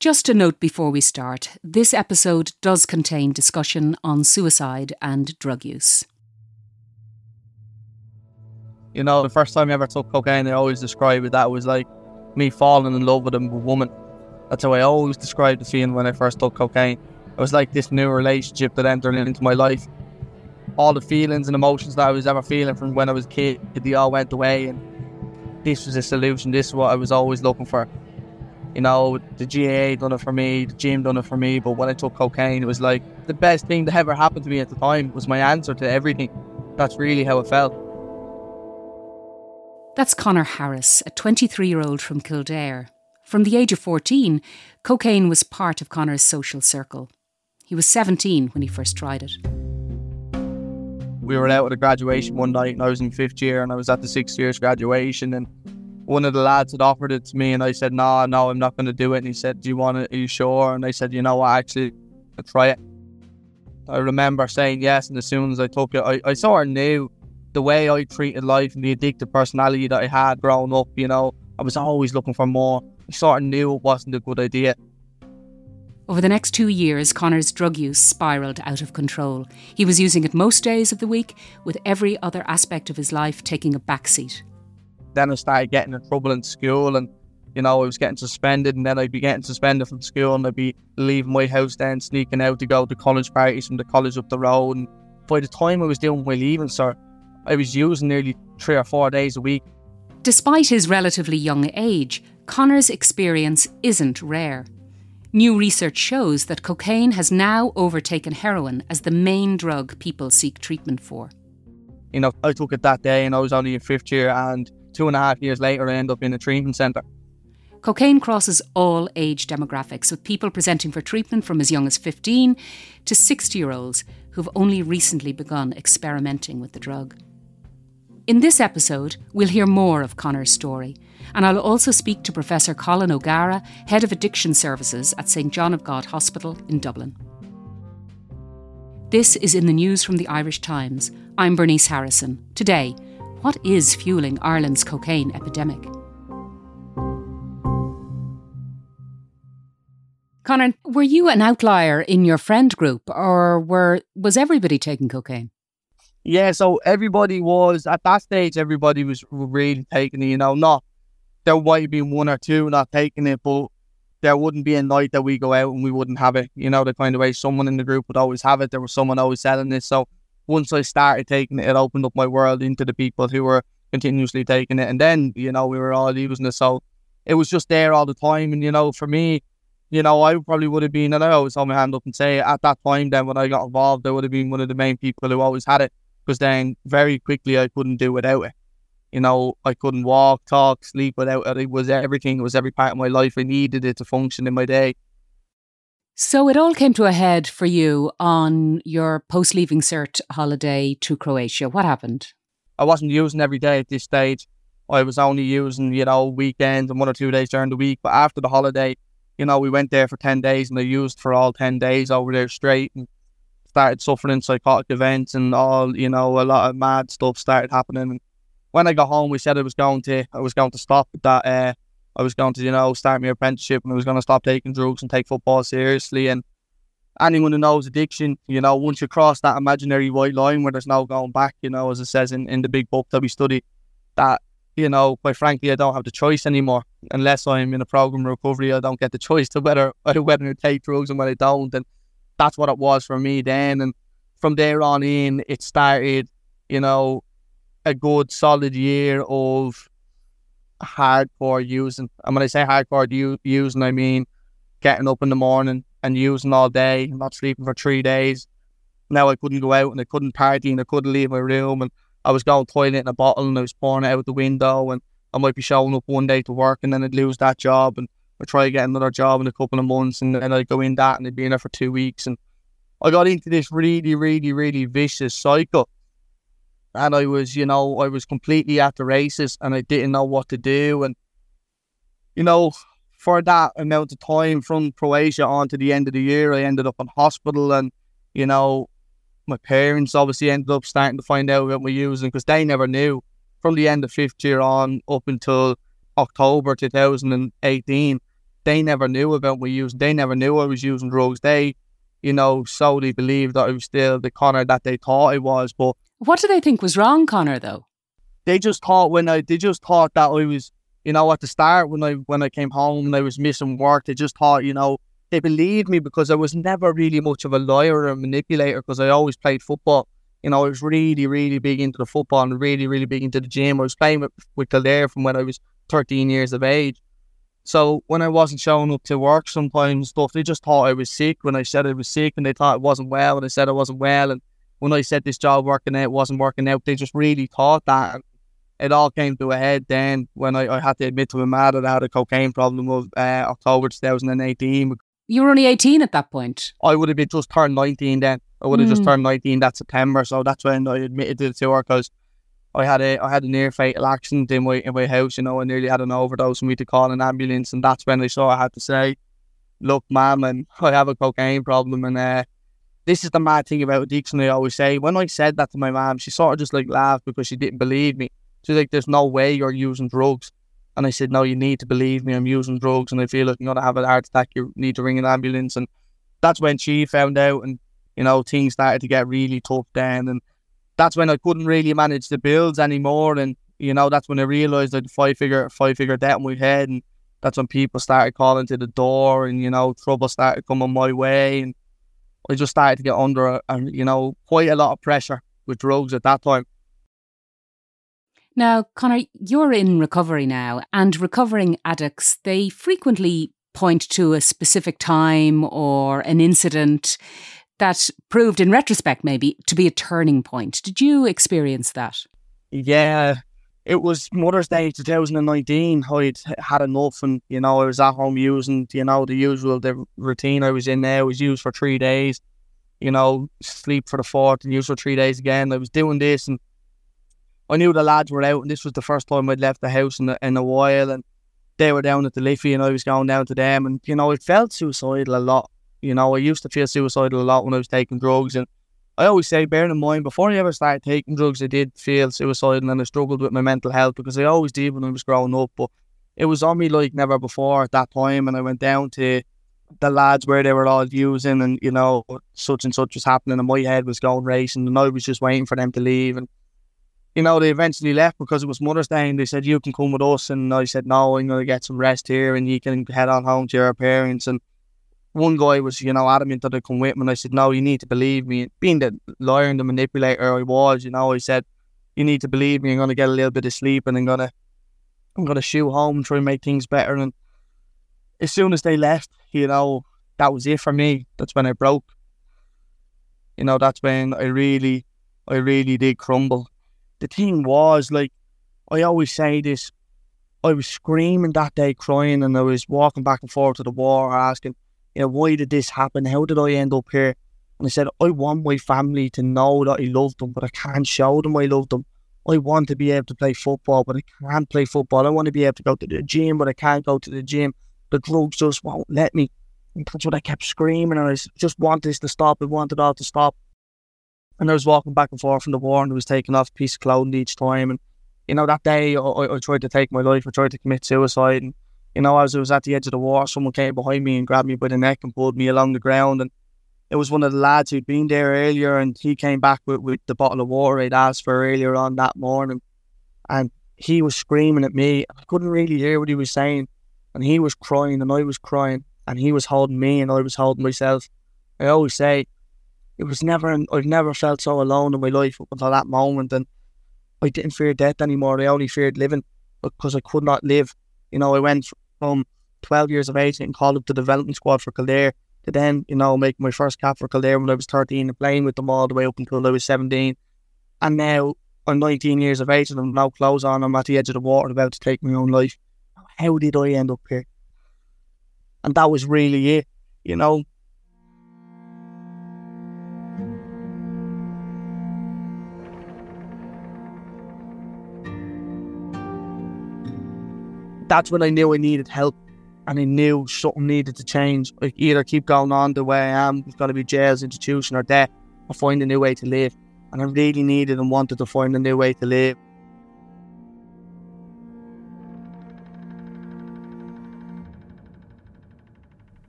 Just a note before we start this episode does contain discussion on suicide and drug use. You know, the first time I ever took cocaine, I always describe it that was like me falling in love with a woman. That's how I always described the feeling when I first took cocaine. It was like this new relationship that entered into my life. All the feelings and emotions that I was ever feeling from when I was a kid, they all went away, and this was a solution. This is what I was always looking for. You know, the GAA done it for me, the gym done it for me, but when I took cocaine, it was like the best thing that ever happened to me at the time was my answer to everything. That's really how it felt. That's Conor Harris, a 23 year old from Kildare. From the age of 14, cocaine was part of Conor's social circle. He was 17 when he first tried it. We were out at a graduation one night and I was in fifth year and I was at the sixth year's graduation and one of the lads had offered it to me and I said, No, no, I'm not going to do it. And he said, Do you want it? Are you sure? And I said, You know what? Actually, I'll try it. I remember saying yes. And as soon as I took it, I, I sort of knew the way I treated life and the addictive personality that I had growing up, you know, I was always looking for more. I sort of knew it wasn't a good idea. Over the next two years, Conor's drug use spiralled out of control. He was using it most days of the week, with every other aspect of his life taking a backseat. Then I started getting in trouble in school and, you know, I was getting suspended and then I'd be getting suspended from school and I'd be leaving my house then, sneaking out to go to college parties from the college up the road. And by the time I was doing my leaving cert, I was using nearly three or four days a week. Despite his relatively young age, Conor's experience isn't rare. New research shows that cocaine has now overtaken heroin as the main drug people seek treatment for. You know, I took it that day and I was only in fifth year, and two and a half years later, I end up in a treatment centre. Cocaine crosses all age demographics, with people presenting for treatment from as young as 15 to 60 year olds who've only recently begun experimenting with the drug. In this episode, we'll hear more of Conor's story, and I'll also speak to Professor Colin O'Gara, Head of Addiction Services at St John of God Hospital in Dublin. This is in the news from the Irish Times. I'm Bernice Harrison. Today, what is fueling Ireland's cocaine epidemic? Conor, were you an outlier in your friend group, or were was everybody taking cocaine? Yeah, so everybody was at that stage. Everybody was really taking it. You know, not there might have been one or two not taking it, but there wouldn't be a night that we go out and we wouldn't have it. You know, the kind of way someone in the group would always have it. There was someone always selling it. So once I started taking it, it opened up my world into the people who were continuously taking it. And then, you know, we were all using it. So it was just there all the time. And, you know, for me, you know, I probably would have been, and I always hold my hand up and say at that time, then when I got involved, I would have been one of the main people who always had it. Because then very quickly I couldn't do without it. You know, I couldn't walk, talk, sleep without it. It was everything. It was every part of my life. I needed it to function in my day. So it all came to a head for you on your post leaving cert holiday to Croatia. What happened? I wasn't using every day at this stage. I was only using, you know, weekends and one or two days during the week. But after the holiday, you know, we went there for 10 days and I used for all 10 days over there straight and started suffering psychotic events and all, you know, a lot of mad stuff started happening when I got home, we said I was going to I was going to stop that. Uh, I was going to you know start my apprenticeship and I was going to stop taking drugs and take football seriously. And anyone who knows addiction, you know, once you cross that imaginary white line where there's no going back, you know, as it says in, in the big book that we study, that you know, quite frankly, I don't have the choice anymore. Unless I'm in a program recovery, I don't get the choice to whether whether to take drugs and when I don't. And that's what it was for me then. And from there on in, it started, you know, a good solid year of hardcore using. And when I say hardcore u- using, I mean getting up in the morning and using all day, not sleeping for three days. Now I couldn't go out and I couldn't party and I couldn't leave my room and I was going toilet in a bottle and I was pouring it out the window and I might be showing up one day to work and then I'd lose that job and I'd try to get another job in a couple of months and then I'd go in that and I'd be in there for two weeks and I got into this really, really, really vicious cycle. And I was, you know, I was completely at the races and I didn't know what to do. And, you know, for that amount of time from Croatia on to the end of the year, I ended up in hospital and, you know, my parents obviously ended up starting to find out what we're using because they never knew from the end of fifth year on up until October 2018. They never knew about me using. They never knew I was using drugs. They, you know, solely believed that I was still the Conor that they thought I was. But what do they think was wrong, Conor? Though they just thought when I, they just thought that I was, you know, at the start when I when I came home and I was missing work, they just thought, you know, they believed me because I was never really much of a liar or a manipulator because I always played football. You know, I was really, really big into the football and really, really big into the gym. I was playing with, with Kildare from when I was 13 years of age. So when I wasn't showing up to work sometimes and stuff, they just thought I was sick when I said I was sick and they thought it wasn't well when I said I wasn't well. And when I said this job working out wasn't working out, they just really thought that. It all came to a head then when I, I had to admit to my mad that I had a cocaine problem of uh, October 2018 you were only 18 at that point. I would have been just turned 19 then. I would have mm. just hmm. turned 19 that September. So that's when I admitted to the tour because I had a I had a near fatal accident in my in my house. You know, I nearly had an overdose and we had to call an ambulance. And that's when I saw I had to say, "Look, ma'am, and I have a cocaine problem." And uh, this is the mad thing about addiction. I always say when I said that to my mom, she sort of just like laughed because she didn't believe me. She's like, "There's no way you're using drugs." And I said, no, you need to believe me. I'm using drugs and I feel like you're to have a heart attack. You need to ring an ambulance. And that's when she found out and, you know, things started to get really tough then. And that's when I couldn't really manage the bills anymore. And, you know, that's when I realized that five figure, five figure debt in my head. And that's when people started calling to the door and, you know, trouble started coming my way. And I just started to get under, a, a, you know, quite a lot of pressure with drugs at that time. Now, Conor, you're in recovery now, and recovering addicts, they frequently point to a specific time or an incident that proved, in retrospect, maybe to be a turning point. Did you experience that? Yeah, it was Mother's Day 2019. I'd had enough, and you know, I was at home using, you know, the usual the routine I was in there I was used for three days. You know, sleep for the fourth and use for three days again. I was doing this, and I knew the lads were out, and this was the first time I'd left the house in a, in a while, and they were down at the Liffey, and I was going down to them, and you know, I felt suicidal a lot. You know, I used to feel suicidal a lot when I was taking drugs, and I always say, bearing in mind, before I ever started taking drugs, I did feel suicidal, and I struggled with my mental health because I always did when I was growing up, but it was on me like never before at that time, and I went down to the lads where they were all using, and you know, such and such was happening, and my head was going racing, and I was just waiting for them to leave, and you know, they eventually left because it was Mother's Day and they said, you can come with us. And I said, no, I'm going to get some rest here and you can head on home to your parents. And one guy was, you know, adamant that I'd come with me. And I said, no, you need to believe me. Being the liar and the manipulator I was, you know, I said, you need to believe me. I'm going to get a little bit of sleep and I'm going to, I'm to shoot home and try and make things better. And as soon as they left, you know, that was it for me. That's when I broke. You know, that's when I really, I really did crumble the thing was, like, I always say this, I was screaming that day, crying, and I was walking back and forth to the wall, asking, you know, why did this happen? How did I end up here? And I said, I want my family to know that I love them, but I can't show them I love them. I want to be able to play football, but I can't play football. I want to be able to go to the gym, but I can't go to the gym. The drugs just won't let me. And that's what I kept screaming. And I just want this to stop. I want it all to stop. And I was walking back and forth from the war and I was taking off a piece of clothing each time. And, you know, that day I, I tried to take my life. I tried to commit suicide. And, you know, as I was at the edge of the war, someone came behind me and grabbed me by the neck and pulled me along the ground. And it was one of the lads who'd been there earlier and he came back with, with the bottle of water he'd asked for earlier on that morning. And he was screaming at me. I couldn't really hear what he was saying. And he was crying and I was crying. And he was holding me and I was holding myself. I always say, it was never, I've never felt so alone in my life up until that moment. And I didn't fear death anymore. I only feared living because I could not live. You know, I went from 12 years of age and called up the development squad for Kildare to then, you know, make my first cap for Kildare when I was 13 and playing with them all the way up until I was 17. And now I'm 19 years of age and I'm now close on. I'm at the edge of the water about to take my own life. How did I end up here? And that was really it. You know, that's when I knew I needed help and I knew something needed to change. I either keep going on the way I am, it's going to be jails, institution, or death, or find a new way to live. And I really needed and wanted to find a new way to live.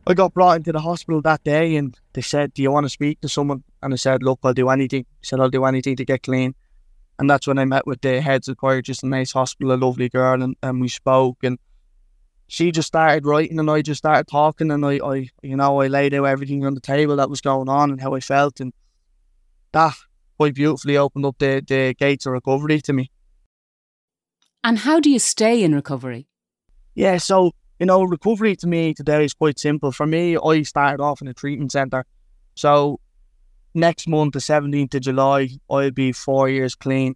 I got brought into the hospital that day and they said, Do you want to speak to someone? And I said, Look, I'll do anything. He said, I'll do anything to get clean. And that's when I met with the head just a nice Hospital, a lovely girl, and, and we spoke. And she just started writing, and I just started talking. And I, I, you know, I laid out everything on the table that was going on and how I felt. And that quite beautifully opened up the, the gates of recovery to me. And how do you stay in recovery? Yeah, so you know, recovery to me today is quite simple. For me, I started off in a treatment centre. So next month, the 17th of July, I'll be four years clean.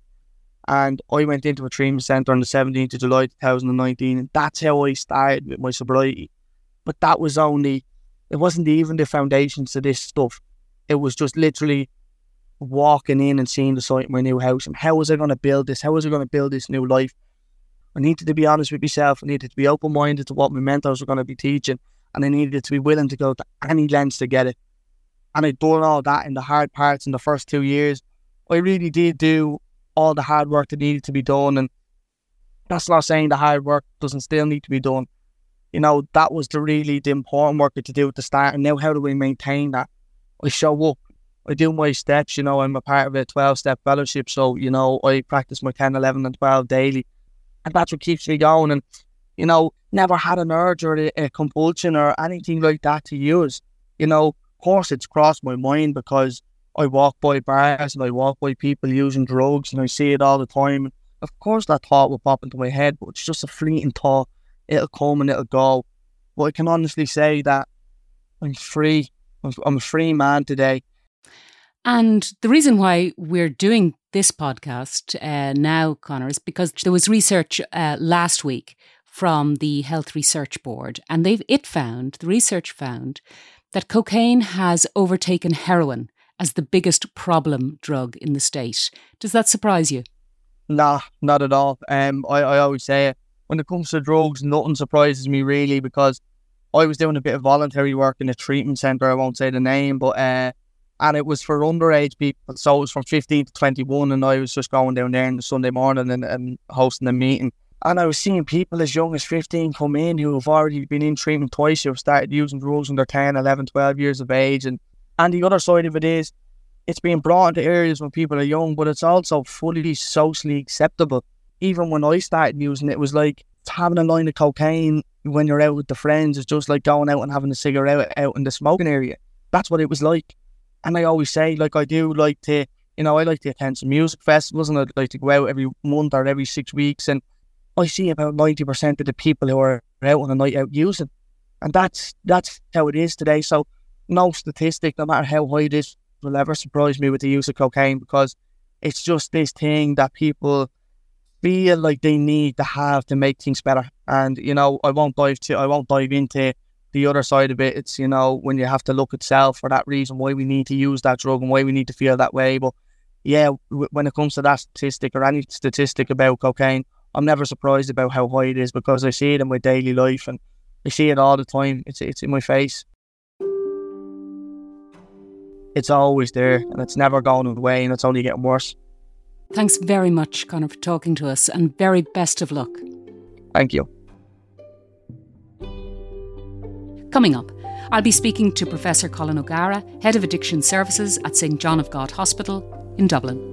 And I went into a treatment centre on the 17th of July 2019. And that's how I started with my sobriety. But that was only, it wasn't even the foundations to this stuff. It was just literally walking in and seeing the site of my new house. And how was I going to build this? How was I going to build this new life? I needed to be honest with myself. I needed to be open minded to what my mentors were going to be teaching. And I needed to be willing to go to any lengths to get it. And I'd done all that in the hard parts in the first two years. I really did do all the hard work that needed to be done. And that's not saying the hard work doesn't still need to be done. You know, that was the really the important work to do at the start. And now how do we maintain that? I show up. I do my steps, you know, I'm a part of a 12 step fellowship. So, you know, I practice my 10, 11, and 12 daily and that's what keeps me going. And you know, never had an urge or a, a compulsion or anything like that to use. You know, course, it's crossed my mind because I walk by bars and I walk by people using drugs and I see it all the time. Of course, that thought will pop into my head, but it's just a fleeting thought. It'll come and it'll go. But I can honestly say that I'm free. I'm a free man today. And the reason why we're doing this podcast uh, now, Conor, is because there was research uh, last week from the Health Research Board, and they've it found the research found that cocaine has overtaken heroin as the biggest problem drug in the state. Does that surprise you? Nah, not at all. Um, I, I always say it. When it comes to drugs, nothing surprises me really because I was doing a bit of voluntary work in a treatment centre. I won't say the name, but uh, and it was for underage people. So it was from 15 to 21, and I was just going down there on the Sunday morning and, and hosting a meeting. And I was seeing people as young as 15 come in who have already been in treatment twice, who have started using drugs when they're 10, 11, 12 years of age. And, and the other side of it is, it's being brought into areas when people are young, but it's also fully socially acceptable. Even when I started using it, it was like having a line of cocaine when you're out with the friends is just like going out and having a cigarette out in the smoking area. That's what it was like. And I always say, like, I do like to, you know, I like to attend some music festivals and I'd like to go out every month or every six weeks. And I see about 90% of the people who are out on a night out using. And that's that's how it is today. So no statistic, no matter how high it is, will ever surprise me with the use of cocaine because it's just this thing that people feel like they need to have to make things better. And you know, I won't dive to I won't dive into the other side of it, it's, you know, when you have to look at self for that reason, why we need to use that drug and why we need to feel that way. But yeah, when it comes to that statistic or any statistic about cocaine, I'm never surprised about how high it is because I see it in my daily life and I see it all the time. It's, it's in my face. It's always there and it's never going away and it's only getting worse. Thanks very much, Conor, for talking to us and very best of luck. Thank you. Coming up, I'll be speaking to Professor Colin O'Gara, Head of Addiction Services at St John of God Hospital in Dublin.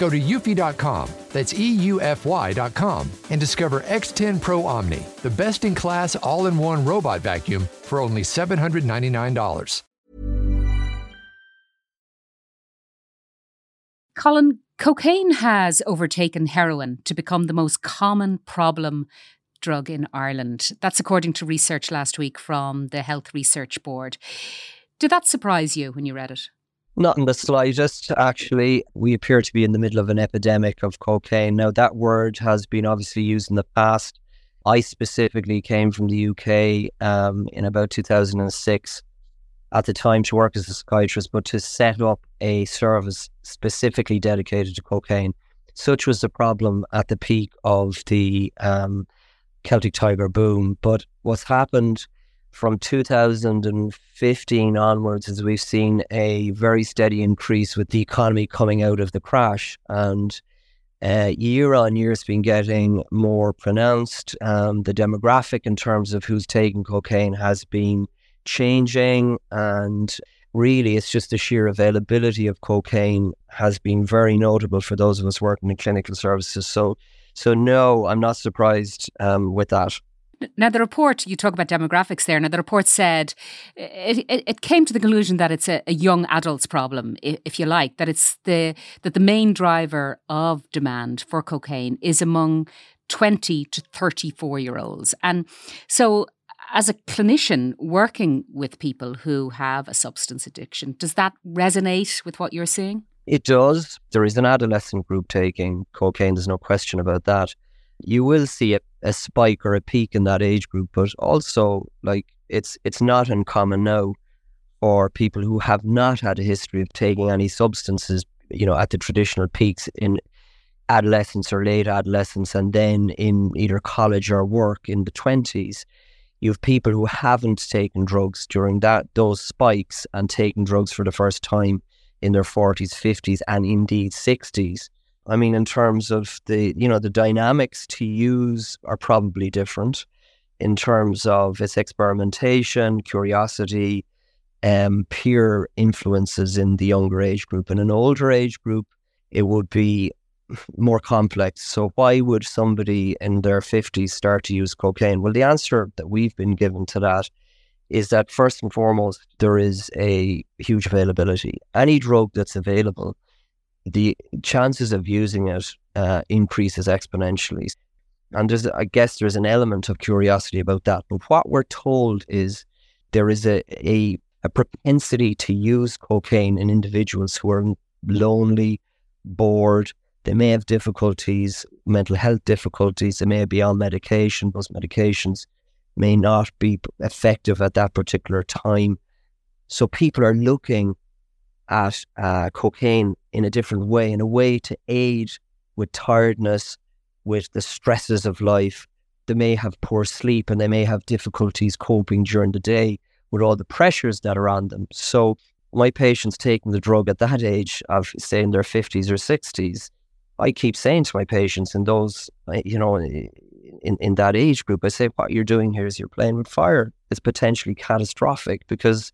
Go to eufy.com, that's EUFY.com, and discover X10 Pro Omni, the best in class all in one robot vacuum for only $799. Colin, cocaine has overtaken heroin to become the most common problem drug in Ireland. That's according to research last week from the Health Research Board. Did that surprise you when you read it? Not in the slightest, actually. We appear to be in the middle of an epidemic of cocaine. Now, that word has been obviously used in the past. I specifically came from the UK um, in about 2006 at the time to work as a psychiatrist, but to set up a service specifically dedicated to cocaine. Such was the problem at the peak of the um, Celtic Tiger boom. But what's happened from 2015 onwards as we've seen a very steady increase with the economy coming out of the crash. And uh, year on year, it's been getting more pronounced. Um, the demographic in terms of who's taking cocaine has been changing. And really, it's just the sheer availability of cocaine has been very notable for those of us working in clinical services. So, so no, I'm not surprised um, with that. Now, the report, you talk about demographics there. Now, the report said it, it, it came to the conclusion that it's a, a, young adults problem, if you like, that it's the that the main driver of demand for cocaine is among 20 to 34 year olds. And so, as a clinician working with people who have a substance addiction, does that resonate with what you're seeing? It does. There is an adolescent group taking cocaine, there's no question about that you will see a, a spike or a peak in that age group, but also like it's it's not uncommon now for people who have not had a history of taking any substances, you know, at the traditional peaks in adolescence or late adolescence, and then in either college or work in the twenties. You have people who haven't taken drugs during that those spikes and taken drugs for the first time in their forties, fifties, and indeed sixties. I mean, in terms of the, you know, the dynamics to use are probably different in terms of its experimentation, curiosity, um, peer influences in the younger age group. In an older age group, it would be more complex. So, why would somebody in their 50s start to use cocaine? Well, the answer that we've been given to that is that first and foremost, there is a huge availability. Any drug that's available the chances of using it uh, increases exponentially. And there's, I guess, there's an element of curiosity about that. But what we're told is there is a, a, a propensity to use cocaine in individuals who are lonely, bored. They may have difficulties, mental health difficulties. They may be on medication. Those medications may not be effective at that particular time. So people are looking at uh, cocaine in a different way, in a way to aid with tiredness, with the stresses of life. They may have poor sleep and they may have difficulties coping during the day with all the pressures that are on them. So, my patients taking the drug at that age of, say, in their 50s or 60s, I keep saying to my patients in those, uh, you know, in, in that age group, I say, what you're doing here is you're playing with fire. It's potentially catastrophic because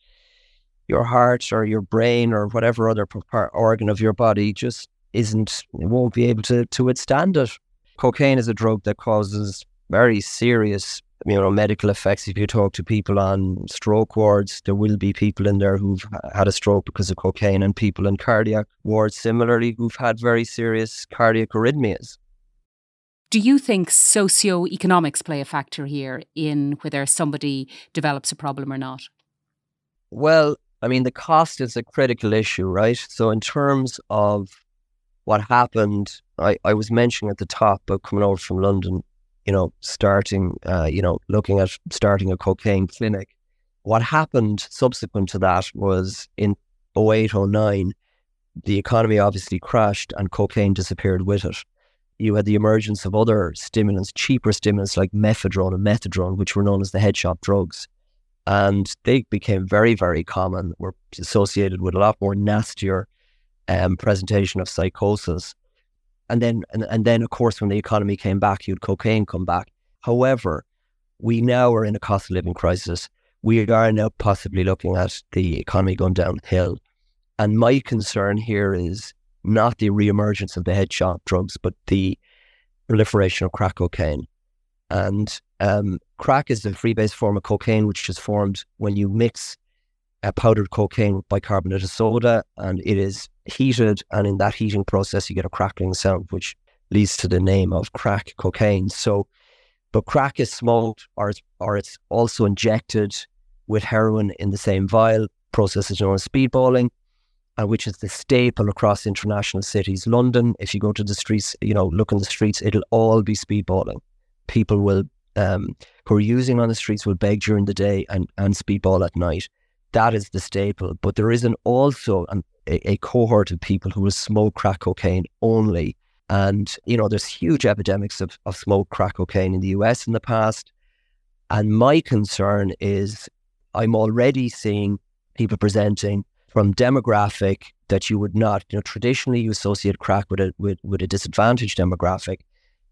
your heart or your brain or whatever other organ of your body just isn't, it won't be able to, to withstand it. Cocaine is a drug that causes very serious you know medical effects. If you talk to people on stroke wards there will be people in there who've had a stroke because of cocaine and people in cardiac wards similarly who've had very serious cardiac arrhythmias. Do you think socioeconomics play a factor here in whether somebody develops a problem or not? Well I mean, the cost is a critical issue, right? So, in terms of what happened, I, I was mentioning at the top about coming over from London, you know, starting, uh, you know, looking at starting a cocaine clinic. What happened subsequent to that was in 08, 09, the economy obviously crashed and cocaine disappeared with it. You had the emergence of other stimulants, cheaper stimulants like mephedrone and methylone, which were known as the head shop drugs and they became very, very common. Were associated with a lot more nastier um, presentation of psychosis. And then, and, and then, of course, when the economy came back, you'd cocaine come back. However, we now are in a cost of living crisis. We are now possibly looking at the economy going downhill. And my concern here is not the reemergence of the head shop drugs, but the proliferation of crack cocaine. And um, crack is the freebase form of cocaine, which is formed when you mix a powdered cocaine with bicarbonate of soda, and it is heated. And in that heating process, you get a crackling sound, which leads to the name of crack cocaine. So, but crack is smoked, or it's, or it's also injected with heroin in the same vial. Process is known as speedballing uh, which is the staple across international cities. London, if you go to the streets, you know, look in the streets, it'll all be speedballing. People will, um, who are using on the streets will beg during the day and, and speedball at night. That is the staple. But there is an also an, a, a cohort of people who will smoke crack cocaine only. And, you know, there's huge epidemics of, of smoke crack cocaine in the US in the past. And my concern is I'm already seeing people presenting from demographic that you would not, you know, traditionally you associate crack with a with, with a disadvantaged demographic.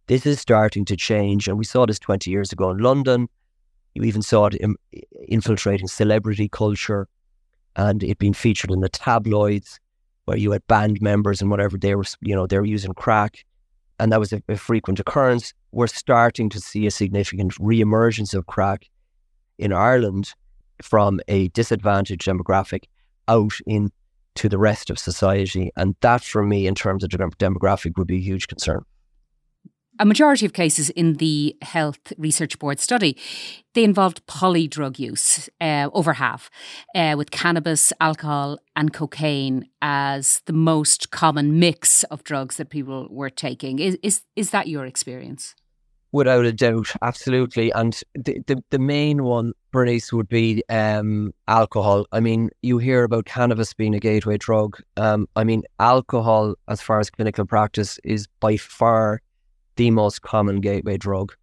This is starting to change, and we saw this 20 years ago in London. You even saw it infiltrating celebrity culture, and it being featured in the tabloids, where you had band members and whatever they were, you know, they were using crack, and that was a, a frequent occurrence. We're starting to see a significant reemergence of crack in Ireland from a disadvantaged demographic out in to the rest of society. And that, for me, in terms of demographic, would be a huge concern. A majority of cases in the Health Research Board study, they involved polydrug use, uh, over half, uh, with cannabis, alcohol, and cocaine as the most common mix of drugs that people were taking. Is is is that your experience? Without a doubt, absolutely. And the, the, the main one, Bernice, would be um, alcohol. I mean, you hear about cannabis being a gateway drug. Um, I mean, alcohol, as far as clinical practice, is by far the most common gateway drug.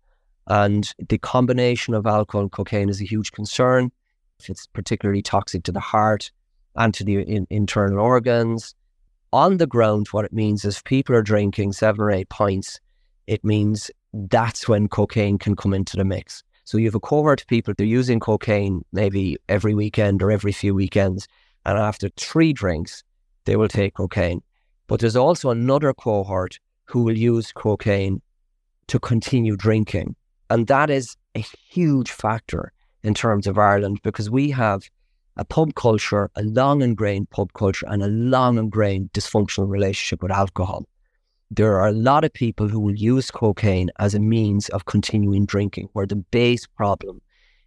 And the combination of alcohol and cocaine is a huge concern. It's particularly toxic to the heart and to the in, internal organs. On the ground, what it means is people are drinking seven or eight pints. It means that's when cocaine can come into the mix. So you have a cohort of people, they're using cocaine maybe every weekend or every few weekends. And after three drinks, they will take cocaine. But there's also another cohort who will use cocaine to continue drinking. And that is a huge factor in terms of Ireland because we have a pub culture, a long ingrained pub culture, and a long ingrained dysfunctional relationship with alcohol there are a lot of people who will use cocaine as a means of continuing drinking, where the base problem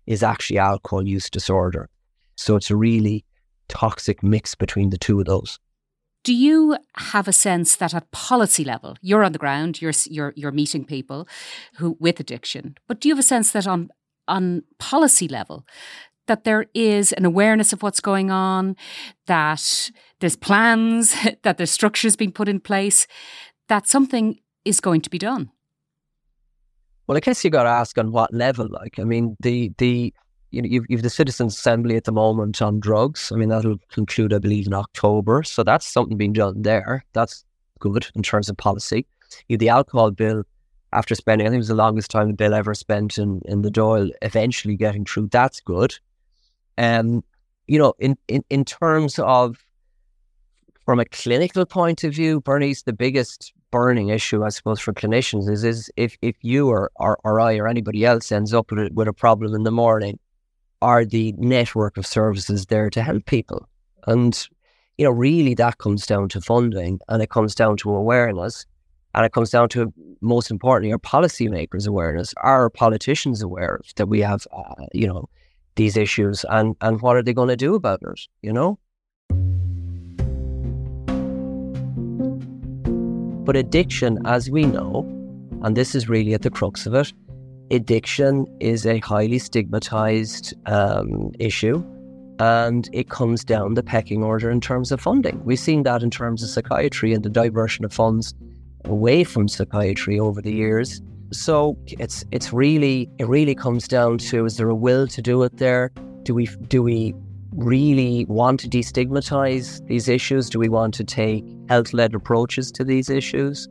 is actually alcohol use disorder. So it's a really toxic mix between the two of those. Do you have a sense that at policy level, you're on the ground, you're you're you're meeting people who with addiction, but do you have a sense that on on policy level that there is an awareness of what's going on, that there's plans, that there's structures being put in place, that something is going to be done. Well, I guess you got to ask on what level. Like, I mean, the the you know, you've, you've the Citizens Assembly at the moment on drugs. I mean, that'll conclude, I believe, in October. So that's something being done there. That's good in terms of policy. You the alcohol bill, after spending, I think it was the longest time the bill ever spent in, in the Dáil, eventually getting through. That's good. And, um, you know, in, in, in terms of from a clinical point of view, Bernice the biggest burning issue, I suppose, for clinicians is, is if, if you or, or, or I or anybody else ends up with a, with a problem in the morning, are the network of services there to help people? And, you know, really that comes down to funding and it comes down to awareness and it comes down to, most importantly, our policymakers' awareness. Are politicians aware that we have, uh, you know, these issues and, and what are they going to do about it, you know? But addiction, as we know, and this is really at the crux of it, addiction is a highly stigmatized um, issue and it comes down the pecking order in terms of funding. We've seen that in terms of psychiatry and the diversion of funds away from psychiatry over the years. So it's it's really it really comes down to is there a will to do it there? Do we do we really want to destigmatize these issues? Do we want to take health led approaches to these issues?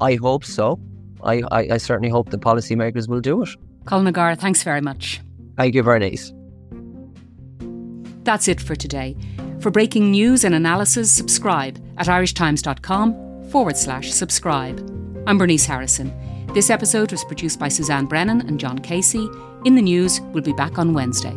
I hope so. I, I, I certainly hope the policymakers will do it. Colin O'Gara, thanks very much. Thank you, Bernice. That's it for today. For breaking news and analysis, subscribe at irishtimes.com forward slash subscribe. I'm Bernice Harrison. This episode was produced by Suzanne Brennan and John Casey. In the News we will be back on Wednesday.